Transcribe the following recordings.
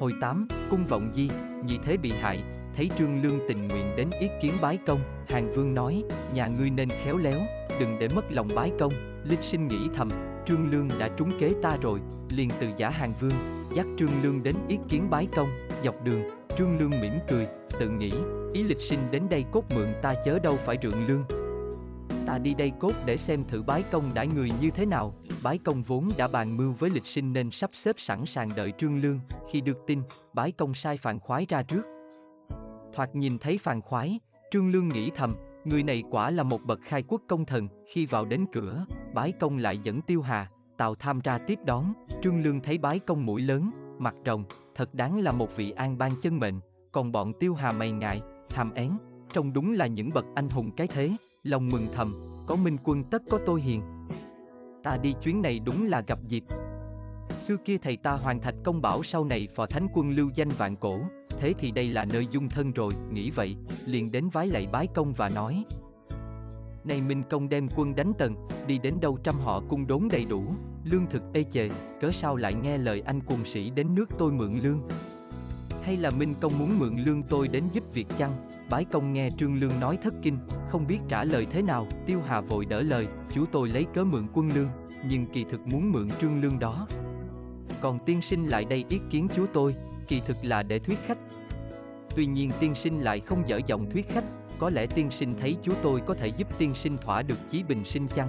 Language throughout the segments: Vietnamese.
Hồi 8, cung vọng di, nhị thế bị hại, thấy Trương Lương tình nguyện đến ý kiến bái công, Hàng Vương nói, nhà ngươi nên khéo léo, đừng để mất lòng bái công, Linh Sinh nghĩ thầm, Trương Lương đã trúng kế ta rồi, liền từ giả Hàng Vương, dắt Trương Lương đến ý kiến bái công, dọc đường, Trương Lương mỉm cười, tự nghĩ, ý lịch sinh đến đây cốt mượn ta chớ đâu phải rượng lương. Ta đi đây cốt để xem thử bái công đãi người như thế nào, bái công vốn đã bàn mưu với lịch sinh nên sắp xếp sẵn sàng đợi Trương Lương, khi được tin, bái công sai phàn khoái ra trước. Thoạt nhìn thấy phàn khoái, Trương Lương nghĩ thầm, người này quả là một bậc khai quốc công thần, khi vào đến cửa, bái công lại dẫn tiêu hà, tào tham ra tiếp đón, Trương Lương thấy bái công mũi lớn, mặt rồng, thật đáng là một vị an ban chân mệnh, còn bọn tiêu hà mày ngại, hàm én, trông đúng là những bậc anh hùng cái thế, lòng mừng thầm, có minh quân tất có tôi hiền. Ta đi chuyến này đúng là gặp dịp. Xưa kia thầy ta hoàn thạch công bảo sau này phò thánh quân lưu danh vạn cổ, thế thì đây là nơi dung thân rồi, nghĩ vậy, liền đến vái lạy bái công và nói. Này Minh Công đem quân đánh tần, đi đến đâu trăm họ cung đốn đầy đủ, lương thực ê chề, cớ sao lại nghe lời anh quân sĩ đến nước tôi mượn lương? Hay là Minh Công muốn mượn lương tôi đến giúp việc chăng? Bái công nghe Trương Lương nói thất kinh, không biết trả lời thế nào, Tiêu Hà vội đỡ lời, chú tôi lấy cớ mượn quân lương, nhưng kỳ thực muốn mượn Trương Lương đó. Còn tiên sinh lại đây ý kiến chú tôi, kỳ thực là để thuyết khách. Tuy nhiên tiên sinh lại không dở giọng thuyết khách, có lẽ tiên sinh thấy chú tôi có thể giúp tiên sinh thỏa được chí bình sinh chăng?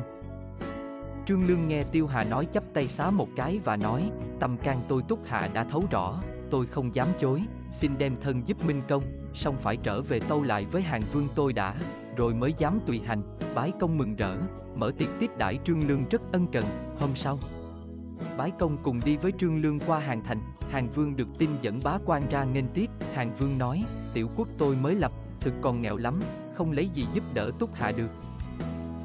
Trương Lương nghe Tiêu Hà nói chắp tay xá một cái và nói, tâm can tôi túc hạ đã thấu rõ, tôi không dám chối, xin đem thân giúp Minh Công, song phải trở về tâu lại với hàng vương tôi đã, rồi mới dám tùy hành, bái công mừng rỡ, mở tiệc tiếp đãi Trương Lương rất ân cần, hôm sau. Bái công cùng đi với Trương Lương qua hàng thành, hàng vương được tin dẫn bá quan ra nghênh tiếp, hàng vương nói, tiểu quốc tôi mới lập, thực còn nghèo lắm, không lấy gì giúp đỡ túc hạ được.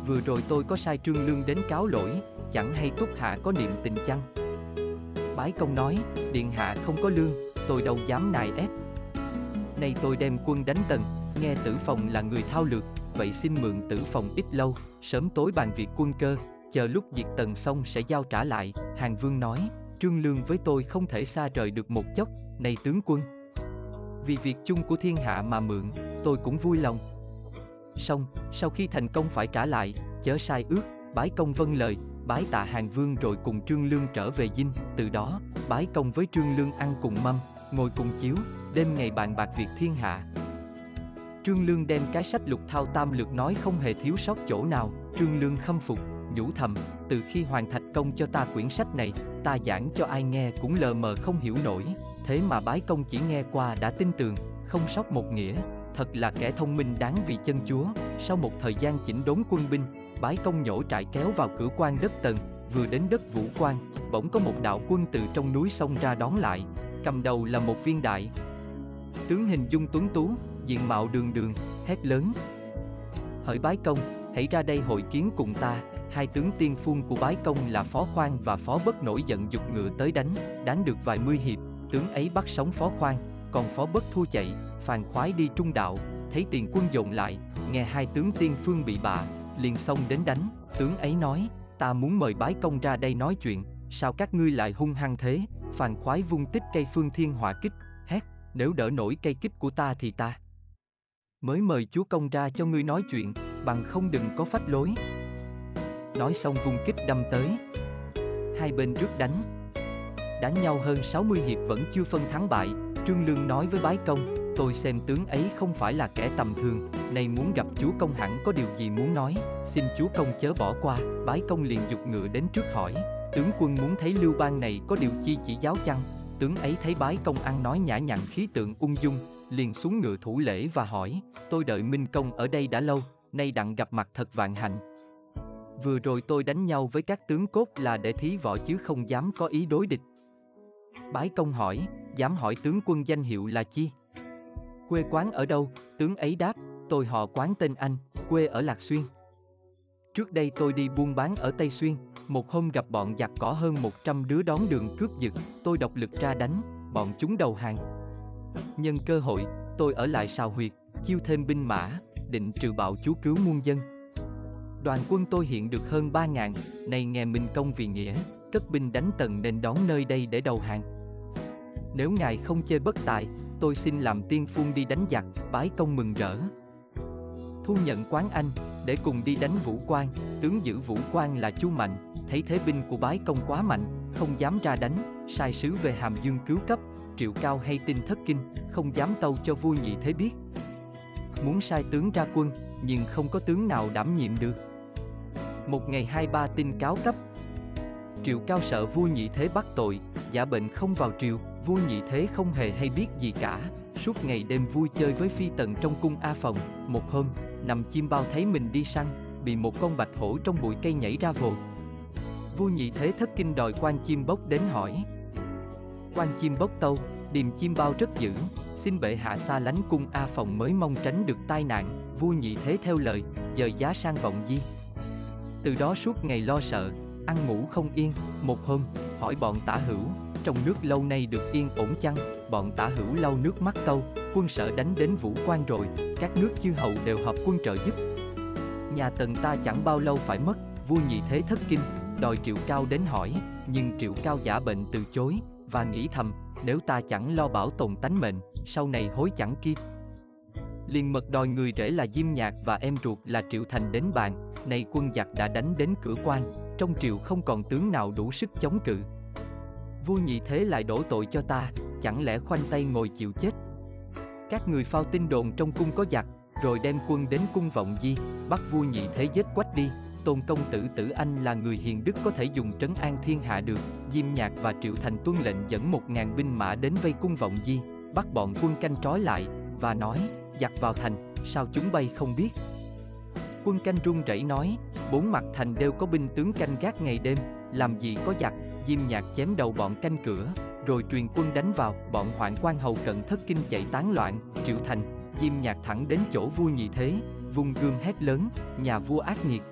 Vừa rồi tôi có sai Trương Lương đến cáo lỗi, chẳng hay túc hạ có niệm tình chăng? Bái công nói, điện hạ không có lương, tôi đâu dám nài ép. Nay tôi đem quân đánh tần, nghe tử phòng là người thao lược, vậy xin mượn tử phòng ít lâu, sớm tối bàn việc quân cơ, chờ lúc diệt tần xong sẽ giao trả lại, Hàng Vương nói, Trương Lương với tôi không thể xa rời được một chốc, này tướng quân. Vì việc chung của thiên hạ mà mượn, tôi cũng vui lòng. Xong, sau khi thành công phải trả lại, chớ sai ước, bái công vâng lời, bái tạ hàng vương rồi cùng Trương Lương trở về dinh, từ đó, bái công với Trương Lương ăn cùng mâm, ngồi cùng chiếu, đêm ngày bàn bạc việc thiên hạ. Trương Lương đem cái sách lục thao tam lược nói không hề thiếu sót chỗ nào, Trương Lương khâm phục, nhủ thầm, từ khi Hoàng Thạch Công cho ta quyển sách này, ta giảng cho ai nghe cũng lờ mờ không hiểu nổi, thế mà bái công chỉ nghe qua đã tin tường, không sót một nghĩa, thật là kẻ thông minh đáng vì chân chúa. Sau một thời gian chỉnh đốn quân binh, bái công nhổ trại kéo vào cửa quan đất tần, vừa đến đất vũ quan, bỗng có một đạo quân từ trong núi sông ra đón lại, cầm đầu là một viên đại. Tướng hình dung tuấn tú, diện mạo đường đường, hét lớn. Hỡi bái công, hãy ra đây hội kiến cùng ta, hai tướng tiên phun của bái công là Phó Khoan và Phó Bất nổi giận dục ngựa tới đánh, đánh được vài mươi hiệp, tướng ấy bắt sống Phó Khoan, còn Phó Bất thua chạy, phàn khoái đi trung đạo, thấy tiền quân dồn lại, nghe hai tướng tiên phương bị bạ, liền xông đến đánh, tướng ấy nói, ta muốn mời bái công ra đây nói chuyện, sao các ngươi lại hung hăng thế, phàn khoái vung tích cây phương thiên hỏa kích, hét, nếu đỡ nổi cây kích của ta thì ta. Mới mời chúa công ra cho ngươi nói chuyện, bằng không đừng có phách lối. Nói xong vung kích đâm tới. Hai bên rước đánh. Đánh nhau hơn 60 hiệp vẫn chưa phân thắng bại, Trương Lương nói với bái công, tôi xem tướng ấy không phải là kẻ tầm thường, nay muốn gặp chúa công hẳn có điều gì muốn nói, xin chúa công chớ bỏ qua, bái công liền dục ngựa đến trước hỏi, tướng quân muốn thấy lưu bang này có điều chi chỉ giáo chăng, tướng ấy thấy bái công ăn nói nhã nhặn khí tượng ung dung, liền xuống ngựa thủ lễ và hỏi, tôi đợi Minh Công ở đây đã lâu, nay đặng gặp mặt thật vạn hạnh. Vừa rồi tôi đánh nhau với các tướng cốt là để thí võ chứ không dám có ý đối địch. Bái công hỏi, dám hỏi tướng quân danh hiệu là chi? Quê quán ở đâu? Tướng ấy đáp, tôi họ quán tên anh, quê ở Lạc Xuyên. Trước đây tôi đi buôn bán ở Tây Xuyên, một hôm gặp bọn giặc cỏ hơn 100 đứa đón đường cướp giật, tôi độc lực ra đánh, bọn chúng đầu hàng. Nhân cơ hội, tôi ở lại sào huyệt, chiêu thêm binh mã, định trừ bạo chú cứu muôn dân. Đoàn quân tôi hiện được hơn 3.000, nay nghe Minh Công vì nghĩa, cất binh đánh tần nên đón nơi đây để đầu hàng. nếu ngài không chê bất tài, tôi xin làm tiên phun đi đánh giặc, bái công mừng rỡ. Thu nhận quán anh, để cùng đi đánh vũ quan, tướng giữ vũ quan là Chu Mạnh, thấy thế binh của bái công quá mạnh, không dám ra đánh, sai sứ về Hàm Dương cứu cấp, triệu cao hay tin thất kinh, không dám tâu cho vua nhị thế biết. Muốn sai tướng ra quân, nhưng không có tướng nào đảm nhiệm được. Một ngày hai ba tin cáo cấp. Triệu cao sợ vua nhị thế bắt tội, giả bệnh không vào triều, vua nhị thế không hề hay biết gì cả, suốt ngày đêm vui chơi với phi tần trong cung A Phòng. Một hôm, nằm chim bao thấy mình đi săn, bị một con bạch hổ trong bụi cây nhảy ra vồ. Vua nhị thế thất kinh đòi quan chim bốc đến hỏi. Quan chim bốc tâu, điềm chim bao rất dữ, xin bệ hạ xa lánh cung A Phòng mới mong tránh được tai nạn, vua nhị thế theo lời, giờ giá sang vọng di. Từ đó suốt ngày lo sợ, ăn ngủ không yên, một hôm, hỏi bọn tả hữu, trong nước lâu nay được yên ổn chăng, bọn tả hữu lau nước mắt câu, quân sở đánh đến vũ quan rồi, các nước chư hầu đều hợp quân trợ giúp. Nhà tần ta chẳng bao lâu phải mất, vua nhị thế thất kinh, đòi triệu cao đến hỏi, nhưng triệu cao giả bệnh từ chối, và nghĩ thầm, nếu ta chẳng lo bảo tồn tánh mệnh, sau này hối chẳng kịp. Liền mật đòi người rể là Diêm Nhạc và em ruột là Triệu Thành đến bàn, nay quân giặc đã đánh đến cửa quan, trong triều không còn tướng nào đủ sức chống cự. Vua nhị thế lại đổ tội cho ta, chẳng lẽ khoanh tay ngồi chịu chết. Các người phao tin đồn trong cung có giặc, rồi đem quân đến cung vọng di, bắt vua nhị thế giết quách đi, Tôn công tử Tử Anh là người hiền đức có thể dùng trấn an thiên hạ được, Diêm Nhạc và Triệu Thành tuân lệnh dẫn một ngàn binh mã đến vây cung vọng di, bắt bọn quân canh trói lại, và nói, giặc vào thành, sao chúng bay không biết. Quân canh run rẩy nói, bốn mặt thành đều có binh tướng canh gác ngày đêm, làm gì có giặc, Diêm Nhạc chém đầu bọn canh cửa, rồi truyền quân đánh vào, bọn hoạn quan hầu cận thất kinh chạy tán loạn, Triệu Thành, Diêm Nhạc thẳng đến chỗ vua nhị thế, vung gươm hét lớn, nhà vua ác nghiệt,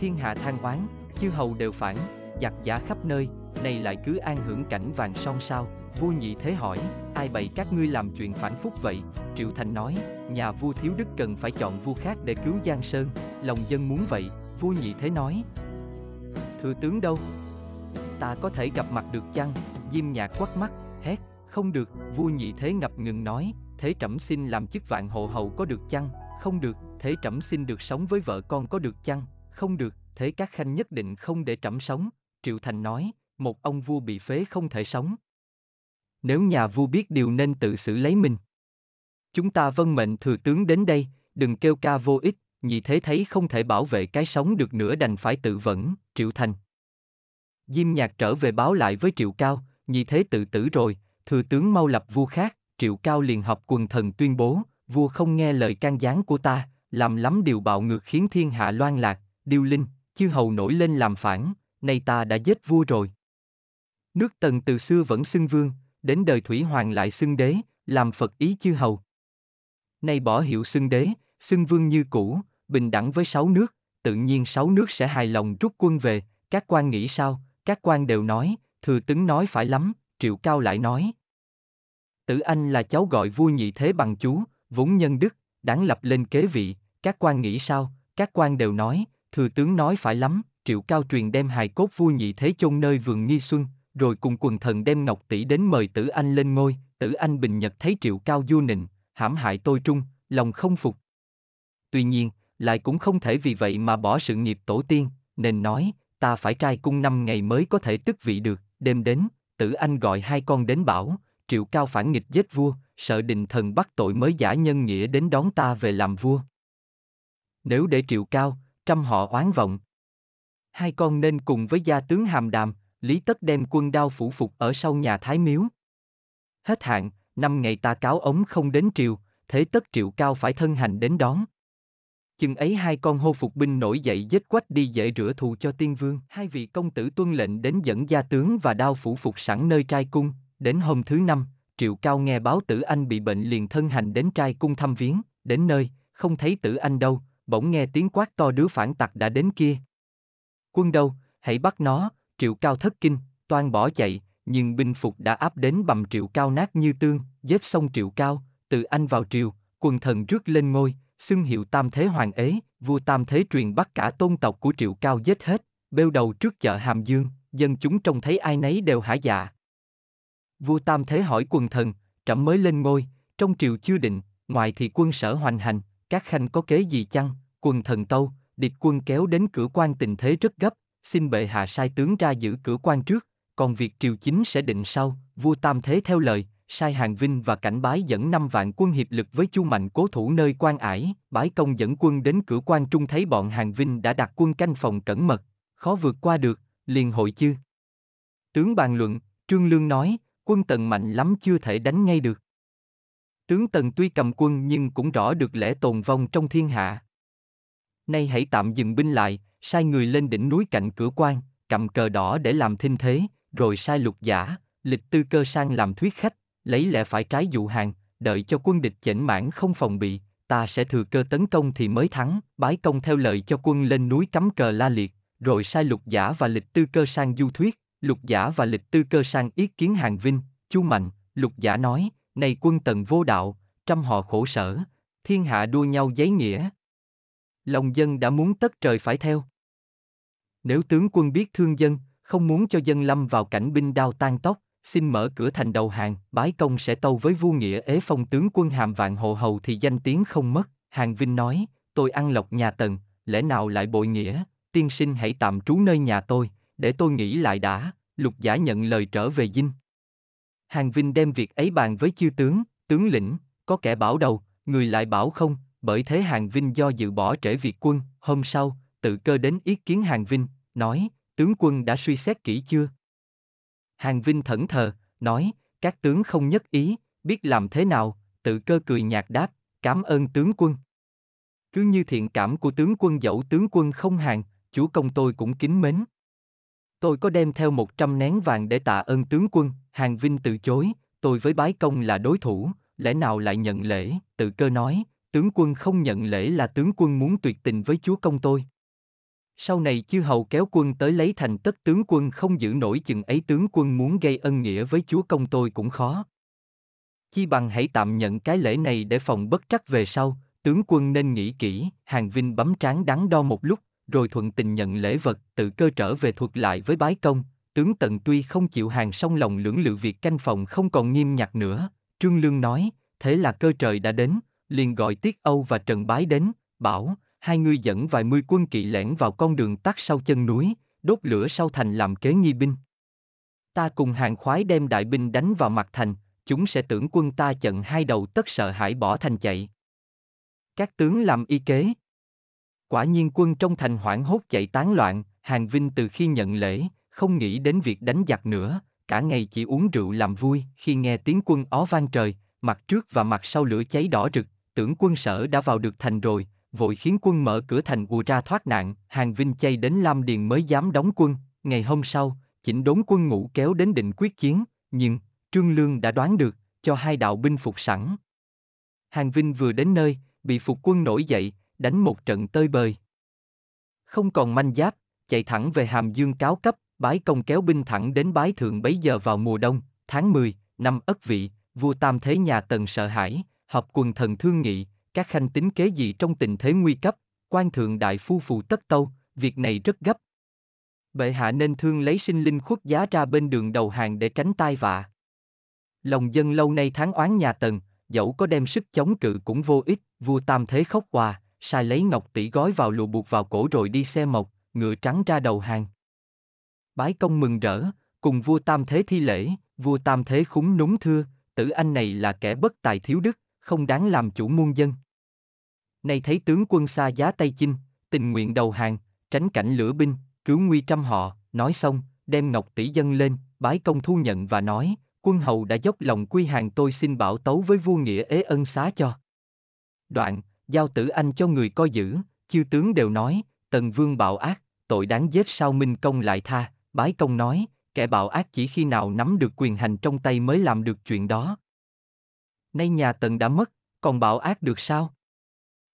thiên hạ than oán, chư hầu đều phản, giặc giả khắp nơi, này lại cứ an hưởng cảnh vàng son sao, vua nhị thế hỏi, ai bày các ngươi làm chuyện phản phúc vậy, Triệu Thành nói, nhà vua thiếu đức cần phải chọn vua khác để cứu Giang Sơn, lòng dân muốn vậy, vua nhị thế nói. Thưa tướng đâu? Ta có thể gặp mặt được chăng? Diêm nhạc quắt mắt, hét, không được, vua nhị thế ngập ngừng nói, thế trẫm xin làm chức vạn hộ hầu có được chăng? Không được, thế trẫm xin được sống với vợ con có được chăng? Không được, thế các khanh nhất định không để trẫm sống, Triệu Thành nói, một ông vua bị phế không thể sống. Nếu nhà vua biết điều nên tự xử lấy mình. Chúng ta vâng mệnh thừa tướng đến đây, đừng kêu ca vô ích, nhị thế thấy không thể bảo vệ cái sống được nữa đành phải tự vẫn, Triệu Thành. Diêm nhạc trở về báo lại với Triệu Cao, nhị thế tự tử rồi, thừa tướng mau lập vua khác, Triệu Cao liền họp quần thần tuyên bố, vua không nghe lời can gián của ta, làm lắm điều bạo ngược khiến thiên hạ loan lạc, điêu linh, chư hầu nổi lên làm phản, nay ta đã giết vua rồi. Nước tần từ xưa vẫn xưng vương, đến đời thủy hoàng lại xưng đế, làm phật ý chư hầu. Nay bỏ hiệu xưng đế, xưng vương như cũ, bình đẳng với sáu nước, tự nhiên sáu nước sẽ hài lòng rút quân về, các quan nghĩ sao, các quan đều nói, thừa tướng nói phải lắm, triệu cao lại nói. Tử Anh là cháu gọi vua nhị thế bằng chú, vốn nhân đức, đáng lập lên kế vị, các quan nghĩ sao, các quan đều nói, thừa tướng nói phải lắm, triệu cao truyền đem hài cốt vua nhị thế chôn nơi vườn nghi xuân, rồi cùng quần thần đem ngọc tỷ đến mời tử anh lên ngôi, tử anh bình nhật thấy triệu cao du nịnh, hãm hại tôi trung, lòng không phục. Tuy nhiên, lại cũng không thể vì vậy mà bỏ sự nghiệp tổ tiên, nên nói, ta phải trai cung năm ngày mới có thể tức vị được, đêm đến, tử anh gọi hai con đến bảo, triệu cao phản nghịch giết vua, sợ đình thần bắt tội mới giả nhân nghĩa đến đón ta về làm vua. Nếu để triệu cao, trăm họ oán vọng. Hai con nên cùng với gia tướng hàm đàm, Lý Tất đem quân đao phủ phục ở sau nhà Thái Miếu. Hết hạn, năm ngày ta cáo ống không đến triều, thế tất triệu cao phải thân hành đến đón. Chừng ấy hai con hô phục binh nổi dậy giết quách đi dễ rửa thù cho tiên vương. Hai vị công tử tuân lệnh đến dẫn gia tướng và đao phủ phục sẵn nơi trai cung, đến hôm thứ năm, triệu cao nghe báo tử anh bị bệnh liền thân hành đến trai cung thăm viếng, đến nơi, không thấy tử anh đâu, bỗng nghe tiếng quát to đứa phản tặc đã đến kia. Quân đâu, hãy bắt nó, triệu cao thất kinh, toan bỏ chạy, nhưng binh phục đã áp đến bầm triệu cao nát như tương, giết xong triệu cao, từ anh vào triều, quần thần rước lên ngôi, xưng hiệu tam thế hoàng ế, vua tam thế truyền bắt cả tôn tộc của triệu cao giết hết, bêu đầu trước chợ Hàm Dương, dân chúng trông thấy ai nấy đều hả dạ. Vua Tam Thế hỏi quần thần, trẫm mới lên ngôi, trong triều chưa định, ngoài thì quân sở hoành hành, các khanh có kế gì chăng? Quần thần tâu, địch quân kéo đến cửa quan tình thế rất gấp, xin bệ hạ sai tướng ra giữ cửa quan trước, còn việc triều chính sẽ định sau, vua Tam Thế theo lời, sai Hàng Vinh và Cảnh Bái dẫn 5 vạn quân hiệp lực với Chu Mạnh cố thủ nơi quan ải, Bái Công dẫn quân đến cửa quan trung thấy bọn Hàng Vinh đã đặt quân canh phòng cẩn mật, khó vượt qua được, liền hội chư. Tướng bàn luận, Trương Lương nói, quân tần mạnh lắm chưa thể đánh ngay được. Tướng tần tuy cầm quân nhưng cũng rõ được lẽ tồn vong trong thiên hạ. Nay hãy tạm dừng binh lại, sai người lên đỉnh núi cạnh cửa quan, cầm cờ đỏ để làm thinh thế, rồi sai lục giả, lịch tư cơ sang làm thuyết khách, lấy lẽ phải trái dụ hàng, đợi cho quân địch chỉnh mãn không phòng bị, ta sẽ thừa cơ tấn công thì mới thắng, bái công theo lợi cho quân lên núi cắm cờ la liệt, rồi sai lục giả và lịch tư cơ sang du thuyết, lục giả và lịch tư cơ sang yết kiến hàng vinh, chu mạnh, lục giả nói, này quân tần vô đạo, trăm họ khổ sở, thiên hạ đua nhau giấy nghĩa. Lòng dân đã muốn tất trời phải theo. Nếu tướng quân biết thương dân, không muốn cho dân lâm vào cảnh binh đao tan tóc, xin mở cửa thành đầu hàng, bái công sẽ tâu với vua nghĩa ế phong tướng quân hàm vạn hộ hầu thì danh tiếng không mất. Hàng Vinh nói, tôi ăn lộc nhà tần, lẽ nào lại bội nghĩa, tiên sinh hãy tạm trú nơi nhà tôi, để tôi nghĩ lại đã, lục giả nhận lời trở về dinh. Hàng Vinh đem việc ấy bàn với chư tướng, tướng lĩnh, có kẻ bảo đầu, người lại bảo không, bởi thế Hàng Vinh do dự bỏ trễ việc quân, hôm sau, tự cơ đến ý kiến Hàng Vinh, nói, tướng quân đã suy xét kỹ chưa? Hàng Vinh thẫn thờ, nói, các tướng không nhất ý, biết làm thế nào, tự cơ cười nhạt đáp, cảm ơn tướng quân. Cứ như thiện cảm của tướng quân dẫu tướng quân không hàng, chúa công tôi cũng kính mến. Tôi có đem theo một trăm nén vàng để tạ ơn tướng quân, Hàng Vinh từ chối, tôi với bái công là đối thủ, lẽ nào lại nhận lễ, tự cơ nói, tướng quân không nhận lễ là tướng quân muốn tuyệt tình với chúa công tôi. Sau này chư hầu kéo quân tới lấy thành tất tướng quân không giữ nổi chừng ấy tướng quân muốn gây ân nghĩa với chúa công tôi cũng khó. Chi bằng hãy tạm nhận cái lễ này để phòng bất trắc về sau, tướng quân nên nghĩ kỹ, hàng vinh bấm trán đắn đo một lúc, rồi thuận tình nhận lễ vật, tự cơ trở về thuật lại với bái công, tướng tần tuy không chịu hàng song lòng lưỡng lự việc canh phòng không còn nghiêm nhặt nữa, Trương Lương nói, thế là cơ trời đã đến, liền gọi Tiết Âu và Trần Bái đến, bảo, hai người dẫn vài mươi quân kỵ lẻn vào con đường tắt sau chân núi, đốt lửa sau thành làm kế nghi binh. Ta cùng hàng khoái đem đại binh đánh vào mặt thành, chúng sẽ tưởng quân ta chận hai đầu tất sợ hãi bỏ thành chạy. Các tướng làm y kế. Quả nhiên quân trong thành hoảng hốt chạy tán loạn, hàng vinh từ khi nhận lễ, không nghĩ đến việc đánh giặc nữa, cả ngày chỉ uống rượu làm vui, khi nghe tiếng quân ó vang trời, mặt trước và mặt sau lửa cháy đỏ rực, tưởng quân sở đã vào được thành rồi, vội khiến quân mở cửa thành ùa ra thoát nạn, hàng Vinh chay đến Lam Điền mới dám đóng quân, ngày hôm sau, chỉnh đốn quân ngũ kéo đến định quyết chiến, nhưng, Trương Lương đã đoán được, cho hai đạo binh phục sẵn. Hàng Vinh vừa đến nơi, bị phục quân nổi dậy, đánh một trận tơi bời. Không còn manh giáp, chạy thẳng về Hàm Dương cáo cấp, bái công kéo binh thẳng đến bái thượng bấy giờ vào mùa đông, tháng 10, năm Ất Vị, vua Tam Thế nhà Tần sợ hãi, họp quần thần thương nghị, các khanh tính kế gì trong tình thế nguy cấp, quan thượng đại phu phù tất tâu, việc này rất gấp. Bệ hạ nên thương lấy sinh linh khuất giá ra bên đường đầu hàng để tránh tai vạ. Lòng dân lâu nay tháng oán nhà Tần, dẫu có đem sức chống cự cũng vô ích, vua Tam Thế khóc hòa, sai lấy ngọc tỷ gói vào lụa buộc vào cổ rồi đi xe mộc, ngựa trắng ra đầu hàng. Bái công mừng rỡ, cùng vua Tam Thế thi lễ, vua Tam Thế khúng núng thưa, tử anh này là kẻ bất tài thiếu đức, không đáng làm chủ muôn dân. Nay thấy tướng quân xa giá Tây Chinh, tình nguyện đầu hàng, tránh cảnh lửa binh, cứu nguy trăm họ, nói xong, đem ngọc tỷ dân lên, bái công thu nhận và nói, quân hầu đã dốc lòng quy hàng tôi xin bảo tấu với vua nghĩa ế ân xá cho. Đoạn, giao tử anh cho người coi giữ, chư tướng đều nói, tần vương bạo ác, tội đáng giết sao minh công lại tha, bái công nói, kẻ bạo ác chỉ khi nào nắm được quyền hành trong tay mới làm được chuyện đó. Nay nhà tần đã mất, còn bạo ác được sao?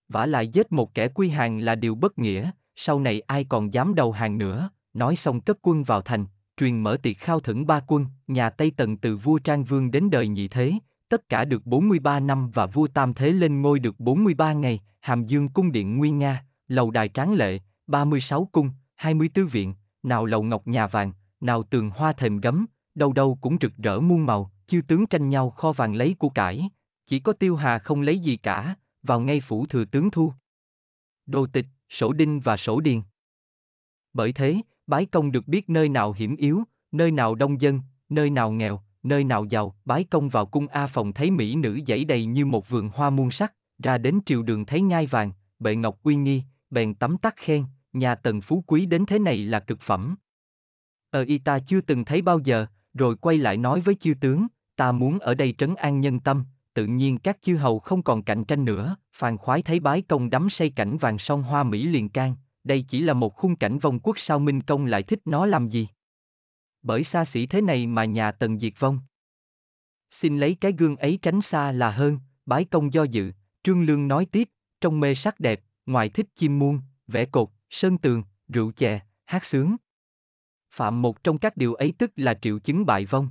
vả lại giết một kẻ quy hàng là điều bất nghĩa, sau này ai còn dám đầu hàng nữa, nói xong cất quân vào thành, truyền mở tiệc khao thưởng ba quân, nhà Tây Tần từ vua Trang Vương đến đời nhị thế, tất cả được 43 năm và vua Tam Thế lên ngôi được 43 ngày, Hàm Dương cung điện nguy nga, lầu đài tráng lệ, 36 cung, 24 viện, nào lầu ngọc nhà vàng, nào tường hoa thềm gấm, đâu đâu cũng rực rỡ muôn màu, chư tướng tranh nhau kho vàng lấy của cải, chỉ có Tiêu Hà không lấy gì cả, vào ngay phủ thừa tướng thu. Đồ tịch, sổ đinh và sổ điền. Bởi thế, bái công được biết nơi nào hiểm yếu, nơi nào đông dân, nơi nào nghèo, nơi nào giàu, bái công vào cung A phòng thấy mỹ nữ dãy đầy như một vườn hoa muôn sắc, ra đến triều đường thấy ngai vàng, bệ ngọc uy nghi, bèn tắm tắt khen, nhà tần phú quý đến thế này là cực phẩm. Ờ y ta chưa từng thấy bao giờ, rồi quay lại nói với chư tướng, ta muốn ở đây trấn an nhân tâm, tự nhiên các chư hầu không còn cạnh tranh nữa, phàn khoái thấy bái công đắm say cảnh vàng song hoa Mỹ liền can, đây chỉ là một khung cảnh vong quốc sao Minh Công lại thích nó làm gì? Bởi xa xỉ thế này mà nhà tần diệt vong. Xin lấy cái gương ấy tránh xa là hơn, bái công do dự, Trương Lương nói tiếp, trong mê sắc đẹp, ngoài thích chim muôn, vẽ cột, sơn tường, rượu chè, hát sướng. Phạm một trong các điều ấy tức là triệu chứng bại vong.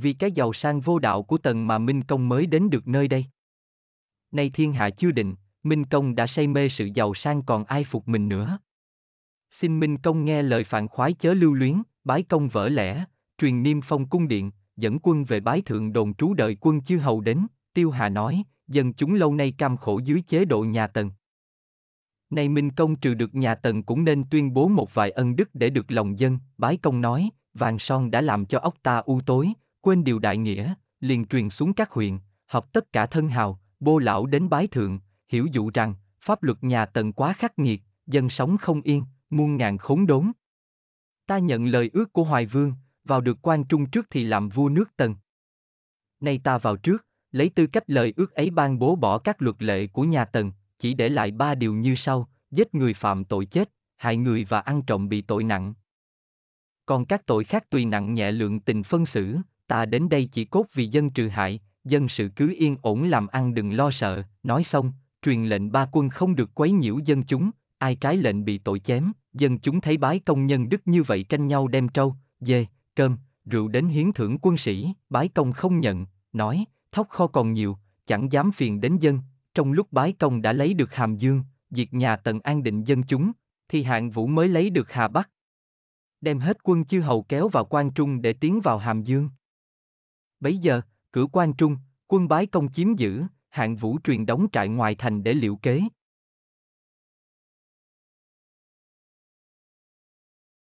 Vì cái giàu sang vô đạo của tần mà Minh Công mới đến được nơi đây. Nay thiên hạ chưa định, Minh Công đã say mê sự giàu sang còn ai phục mình nữa. Xin Minh Công nghe lời phản khoái chớ lưu luyến, bái công vỡ lẽ, truyền niêm phong cung điện, dẫn quân về bái thượng đồn trú đợi quân chư hầu đến, Tiêu Hà nói, dân chúng lâu nay cam khổ dưới chế độ nhà Tần. Nay Minh Công trừ được nhà Tần cũng nên tuyên bố một vài ân đức để được lòng dân, bái công nói, vàng son đã làm cho ốc ta u tối, quên điều đại nghĩa, liền truyền xuống các huyện, học tất cả thân hào, bô lão đến bái thượng, hiểu dụ rằng, pháp luật nhà Tần quá khắc nghiệt, dân sống không yên, muôn ngàn khốn đốn. Ta nhận lời ước của Hoài Vương, vào được quan trung trước thì làm vua nước Tần. Nay ta vào trước, lấy tư cách lời ước ấy ban bố bỏ các luật lệ của nhà Tần, chỉ để lại ba điều như sau, giết người phạm tội chết, hại người và ăn trộm bị tội nặng. Còn các tội khác tùy nặng nhẹ lượng tình phân xử, ta đến đây chỉ cốt vì dân trừ hại, dân sự cứ yên ổn làm ăn đừng lo sợ, nói xong, truyền lệnh ba quân không được quấy nhiễu dân chúng, ai trái lệnh bị tội chém, dân chúng thấy bái công nhân đức như vậy tranh nhau đem trâu, dê, cơm, rượu đến hiến thưởng quân sĩ, bái công không nhận, nói, thóc kho còn nhiều, chẳng dám phiền đến dân, trong lúc bái công đã lấy được Hàm Dương, diệt nhà tần an định dân chúng, thì hạng vũ mới lấy được Hà Bắc. Đem hết quân chư hầu kéo vào quan trung để tiến vào Hàm Dương. Bấy giờ, cửa quan trung, quân bái công chiếm giữ, hạng vũ truyền đóng trại ngoài thành để liệu kế,